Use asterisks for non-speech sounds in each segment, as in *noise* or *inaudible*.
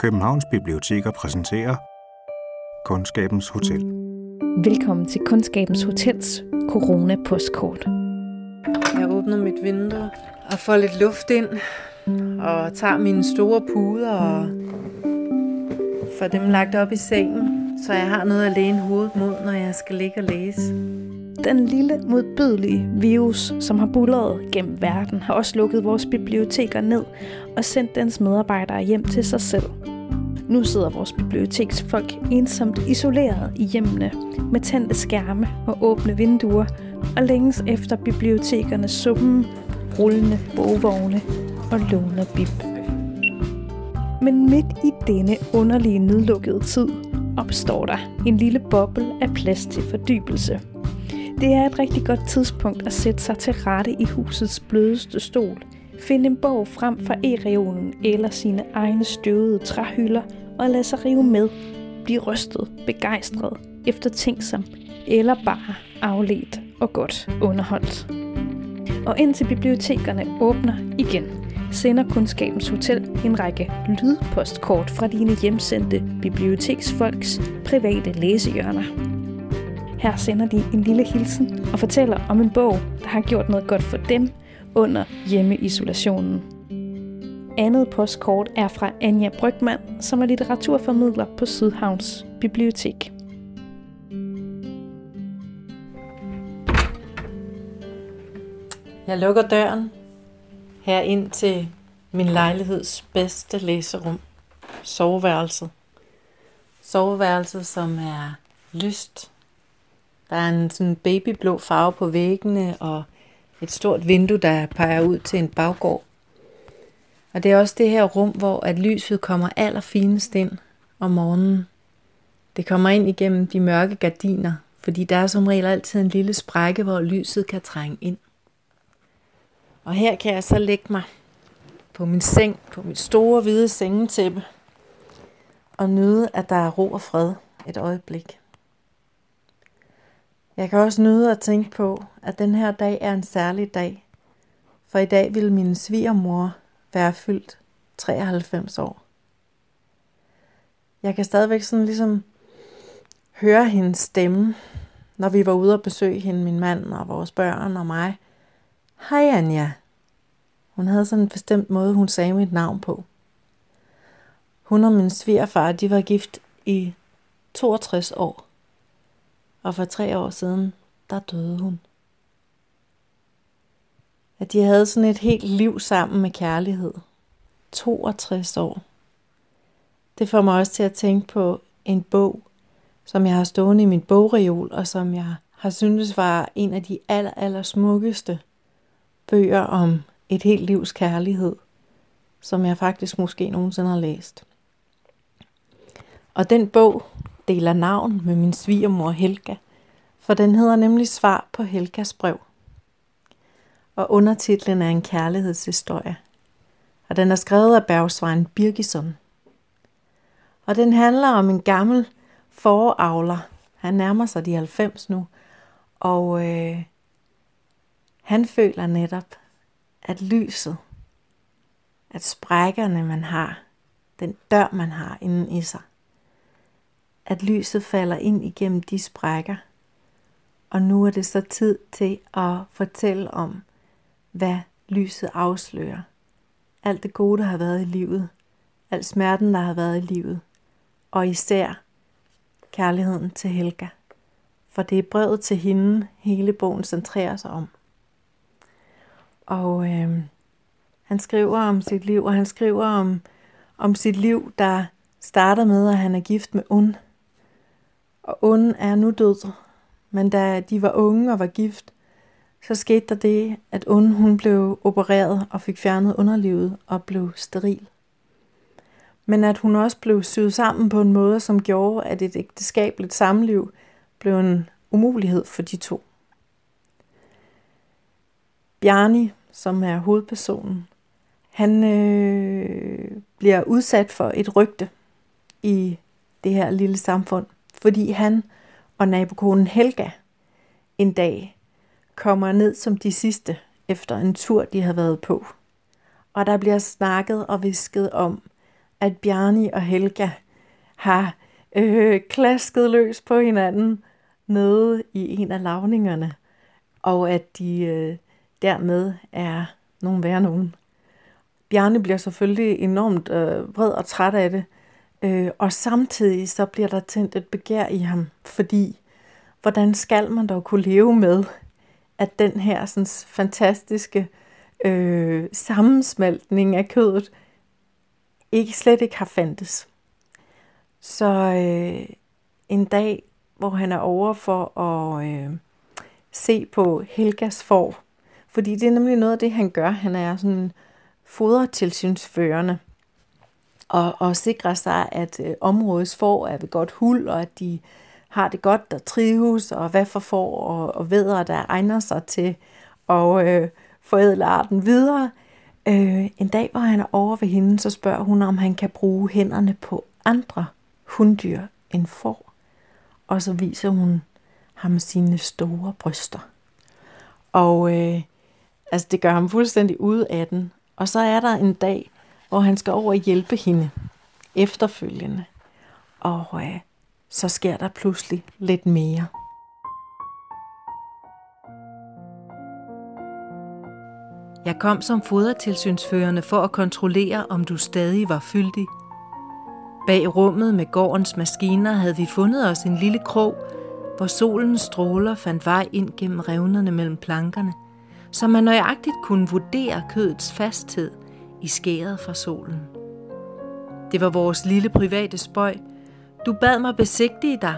Københavns Biblioteker præsenterer Kundskabens Hotel. Velkommen til Kundskabens Hotels Corona-postkort. Jeg åbner mit vindue og får lidt luft ind, og tager mine store puder og får dem lagt op i sengen, så jeg har noget at læne hovedet mod, når jeg skal ligge og læse. Den lille, modbydelige virus, som har bullet gennem verden, har også lukket vores biblioteker ned og sendt dens medarbejdere hjem til sig selv. Nu sidder vores biblioteksfolk ensomt isoleret i hjemmene med tændte skærme og åbne vinduer og længes efter bibliotekernes summen, rullende bogvogne og låner bib. Men midt i denne underlige nedlukkede tid opstår der en lille boble af plads til fordybelse. Det er et rigtig godt tidspunkt at sætte sig til rette i husets blødeste stol, finde en bog frem fra e-reolen eller sine egne støvede træhylder og lade sig rive med, blive rystet, begejstret, eftertænksom eller bare afledt og godt underholdt. Og indtil bibliotekerne åbner igen, sender Kundskabens Hotel en række lydpostkort fra dine hjemsendte biblioteksfolks private læsehjørner. Her sender de en lille hilsen og fortæller om en bog, der har gjort noget godt for dem under hjemmeisolationen. Andet postkort er fra Anja Brygman, som er litteraturformidler på Sydhavns Bibliotek. Jeg lukker døren her ind til min lejligheds bedste læserum, soveværelset. Soveværelset, som er lyst. Der er en sådan babyblå farve på væggene og et stort vindue, der peger ud til en baggård. Og det er også det her rum, hvor at lyset kommer allerfinest ind om morgenen. Det kommer ind igennem de mørke gardiner, fordi der er som regel altid en lille sprække, hvor lyset kan trænge ind. Og her kan jeg så lægge mig på min seng, på mit store hvide sengetæppe, og nyde, at der er ro og fred et øjeblik. Jeg kan også nyde at tænke på, at den her dag er en særlig dag, for i dag vil min svigermor være fyldt 93 år. Jeg kan stadigvæk sådan ligesom høre hendes stemme, når vi var ude og besøge hende, min mand og vores børn og mig. Hej Anja. Hun havde sådan en bestemt måde, hun sagde mit navn på. Hun og min svigerfar, de var gift i 62 år. Og for tre år siden, der døde hun. At de havde sådan et helt liv sammen med kærlighed. 62 år. Det får mig også til at tænke på en bog, som jeg har stående i min bogreol, og som jeg har syntes var en af de aller, aller smukkeste bøger om et helt livs kærlighed, som jeg faktisk måske nogensinde har læst. Og den bog deler navn med min svigermor Helga, for den hedder nemlig Svar på Helgas brev. Og undertitlen er en kærlighedshistorie. Og den er skrevet af Bergsvejen Birgisson. Og den handler om en gammel foravler. Han nærmer sig de 90 nu. Og øh, han føler netop, at lyset, at sprækkerne man har, den dør man har inden i sig, at lyset falder ind igennem de sprækker. Og nu er det så tid til at fortælle om, hvad lyset afslører. Alt det gode, der har været i livet. Al smerten, der har været i livet. Og især kærligheden til Helga. For det er brevet til hende, hele bogen centrerer sig om. Og øh, han skriver om sit liv, og han skriver om, om sit liv, der starter med, at han er gift med Und. Og onde er nu død. Men da de var unge og var gift, så skete der det, at onde hun blev opereret og fik fjernet underlivet og blev steril. Men at hun også blev syet sammen på en måde, som gjorde, at et ægteskabeligt samliv blev en umulighed for de to. Bjarni, som er hovedpersonen, han øh, bliver udsat for et rygte i det her lille samfund, fordi han og nabokonen Helga en dag kommer ned som de sidste efter en tur, de har været på. Og der bliver snakket og visket om, at Bjarni og Helga har øh, klasket løs på hinanden nede i en af lavningerne, og at de øh, dermed er nogen værre nogen. Bjarne bliver selvfølgelig enormt øh, vred og træt af det, øh, og samtidig så bliver der tændt et begær i ham, fordi hvordan skal man dog kunne leve med, at den her sådan, fantastiske øh, sammensmeltning af kødet ikke slet ikke har fandtes. Så øh, en dag, hvor han er over for at øh, se på Helgas får, fordi det er nemlig noget af det, han gør. Han er sådan fodertilsynsførende og, og sikrer sig, at øh, områdets får er ved godt hul, og at de har det godt der trives, og hvad for får og, og vædre, der egner sig til at øh, forædle arten videre. Øh, en dag, hvor han er over ved hende, så spørger hun, om han kan bruge hænderne på andre hunddyr end får. Og så viser hun ham sine store bryster. Og øh, altså, det gør ham fuldstændig ud af den. Og så er der en dag, hvor han skal over og hjælpe hende efterfølgende. Og øh, så sker der pludselig lidt mere. Jeg kom som fodertilsynsførende for at kontrollere, om du stadig var fyldig. Bag rummet med gårdens maskiner havde vi fundet os en lille krog, hvor solens stråler fandt vej ind gennem revnerne mellem plankerne, så man nøjagtigt kunne vurdere kødets fasthed i skæret fra solen. Det var vores lille private spøj. Du bad mig besigtige dig,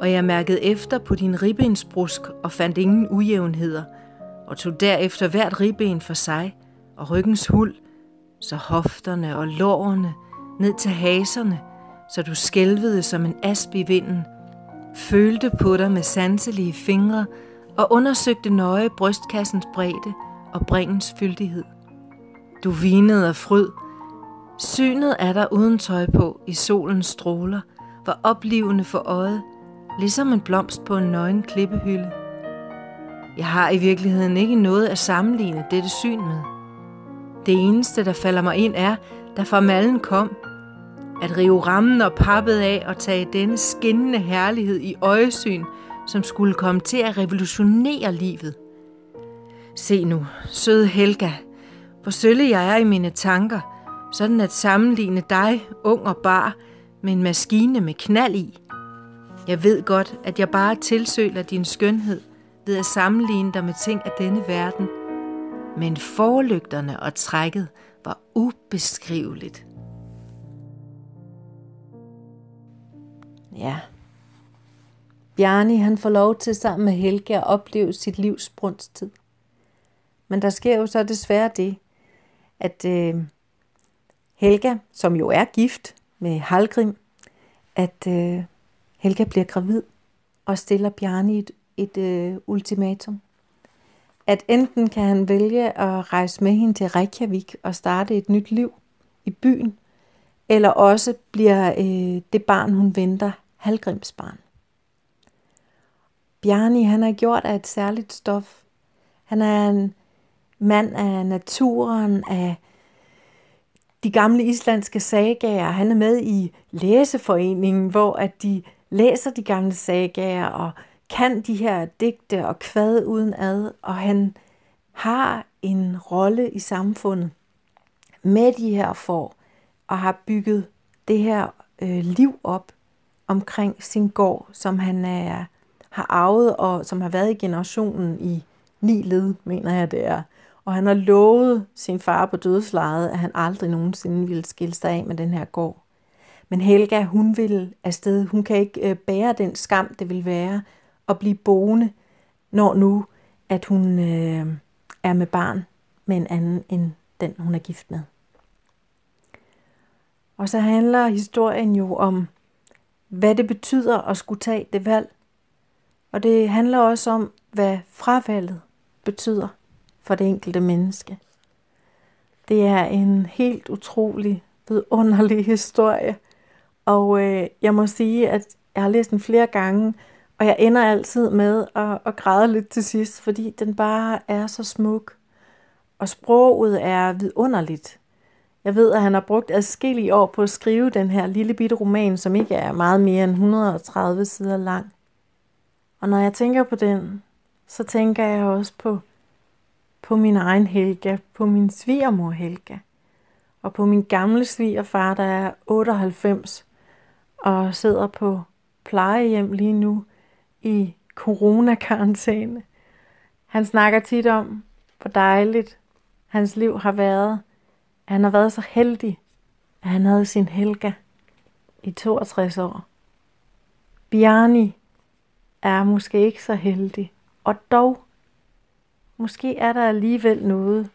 og jeg mærkede efter på din ribbensbrusk og fandt ingen ujævnheder – og tog derefter hvert ribben for sig og ryggens hul, så hofterne og lårene ned til haserne, så du skælvede som en asp i vinden, følte på dig med sanselige fingre og undersøgte nøje brystkassens bredde og bringens fyldighed. Du vinede af fryd. Synet af der uden tøj på i solens stråler var oplivende for øjet, ligesom en blomst på en nøgen klippehylde. Jeg har i virkeligheden ikke noget at sammenligne dette syn med. Det eneste, der falder mig ind, er, da formallen kom, at rive rammen og pappet af og tage denne skinnende herlighed i øjesyn, som skulle komme til at revolutionere livet. Se nu, søde Helga, hvor sølle jeg er i mine tanker, sådan at sammenligne dig, ung og bar, med en maskine med knald i. Jeg ved godt, at jeg bare tilsøler din skønhed, ved at sammenligne dig med ting af denne verden, men forlygterne og trækket var ubeskriveligt. Ja. Bjarni han får lov til sammen med Helge at opleve sit livs brunsttid. Men der sker jo så desværre det, at øh, Helga, som jo er gift med Halgrim, at øh, Helga bliver gravid og stiller Bjarni et et øh, ultimatum. At enten kan han vælge at rejse med hende til Reykjavik og starte et nyt liv i byen, eller også bliver øh, det barn, hun venter, Halgrims barn. Bjarni, han er gjort af et særligt stof. Han er en mand af naturen, af de gamle islandske sagager. Han er med i læseforeningen, hvor at de læser de gamle sagager og kan de her digte og kvad uden ad, og han har en rolle i samfundet med de her får, og har bygget det her øh, liv op omkring sin gård, som han er, har arvet, og som har været i generationen i ni led, mener jeg det er. Og han har lovet sin far på dødslejet, at han aldrig nogensinde ville skille sig af med den her gård. Men Helga, hun vil afsted. Hun kan ikke øh, bære den skam, det vil være at blive boende, når nu, at hun øh, er med barn med en anden end den, hun er gift med. Og så handler historien jo om, hvad det betyder at skulle tage det valg. Og det handler også om, hvad fravalget betyder for det enkelte menneske. Det er en helt utrolig vidunderlig *laughs* historie. Og øh, jeg må sige, at jeg har læst den flere gange, og jeg ender altid med at, at græde lidt til sidst, fordi den bare er så smuk. Og sproget er vidunderligt. Jeg ved, at han har brugt adskillige år på at skrive den her lille bitte roman, som ikke er meget mere end 130 sider lang. Og når jeg tænker på den, så tænker jeg også på, på min egen Helga, på min svigermor Helga, og på min gamle svigerfar, der er 98 og sidder på plejehjem lige nu i coronakarantæne. Han snakker tit om, hvor dejligt hans liv har været. Han har været så heldig, at han havde sin Helga i 62 år. Bjarni er måske ikke så heldig, og dog, måske er der alligevel noget,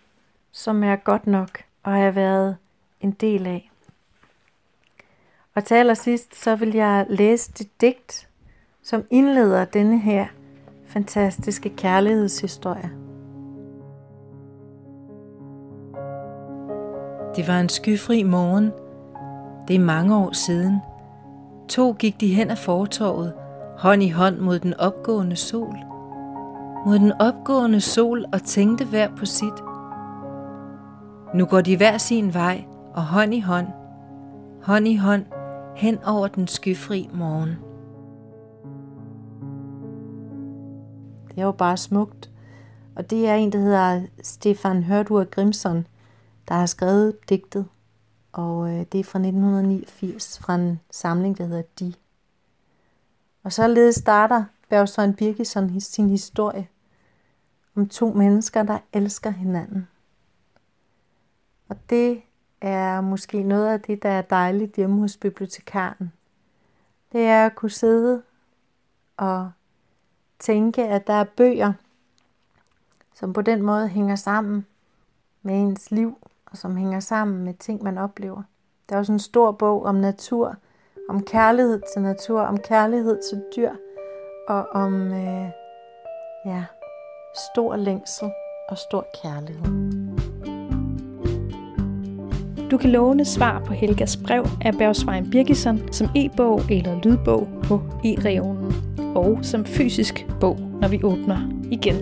som er godt nok og har været en del af. Og til allersidst, så vil jeg læse det digt, som indleder denne her fantastiske kærlighedshistorie. Det var en skyfri morgen. Det er mange år siden. To gik de hen ad fortorvet, hånd i hånd mod den opgående sol. Mod den opgående sol og tænkte hver på sit. Nu går de hver sin vej og hånd i hånd, hånd i hånd hen over den skyfri morgen. Det er jo bare smukt. Og det er en, der hedder Stefan Hørdur Grimson, der har skrevet digtet. Og øh, det er fra 1989, fra en samling, der hedder De. Og således starter Bergstrøm Birgisson sin historie om to mennesker, der elsker hinanden. Og det er måske noget af det, der er dejligt hjemme hos bibliotekaren. Det er at kunne sidde og tænke, at der er bøger, som på den måde hænger sammen med ens liv, og som hænger sammen med ting, man oplever. Der er også en stor bog om natur, om kærlighed til natur, om kærlighed til dyr, og om øh, ja, stor længsel og stor kærlighed. Du kan låne svar på Helgas brev af Bergsvejen Birgisson som e-bog eller lydbog på e-regionen og som fysisk bog, når vi åbner igen.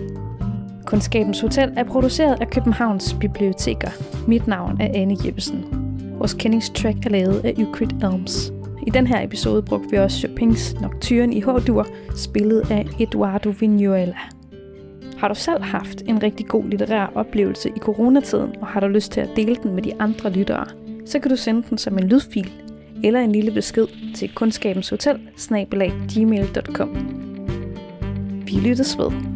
Kundskabens Hotel er produceret af Københavns Biblioteker. Mit navn er Anne Jeppesen. Vores kendingstrack er lavet af Euclid Elms. I den her episode brugte vi også Chopins Nocturne i H-dur, spillet af Eduardo Vignuela. Har du selv haft en rigtig god litterær oplevelse i coronatiden, og har du lyst til at dele den med de andre lyttere, så kan du sende den som en lydfil eller en lille besked til kundskabenshotel Vi lyttes ved.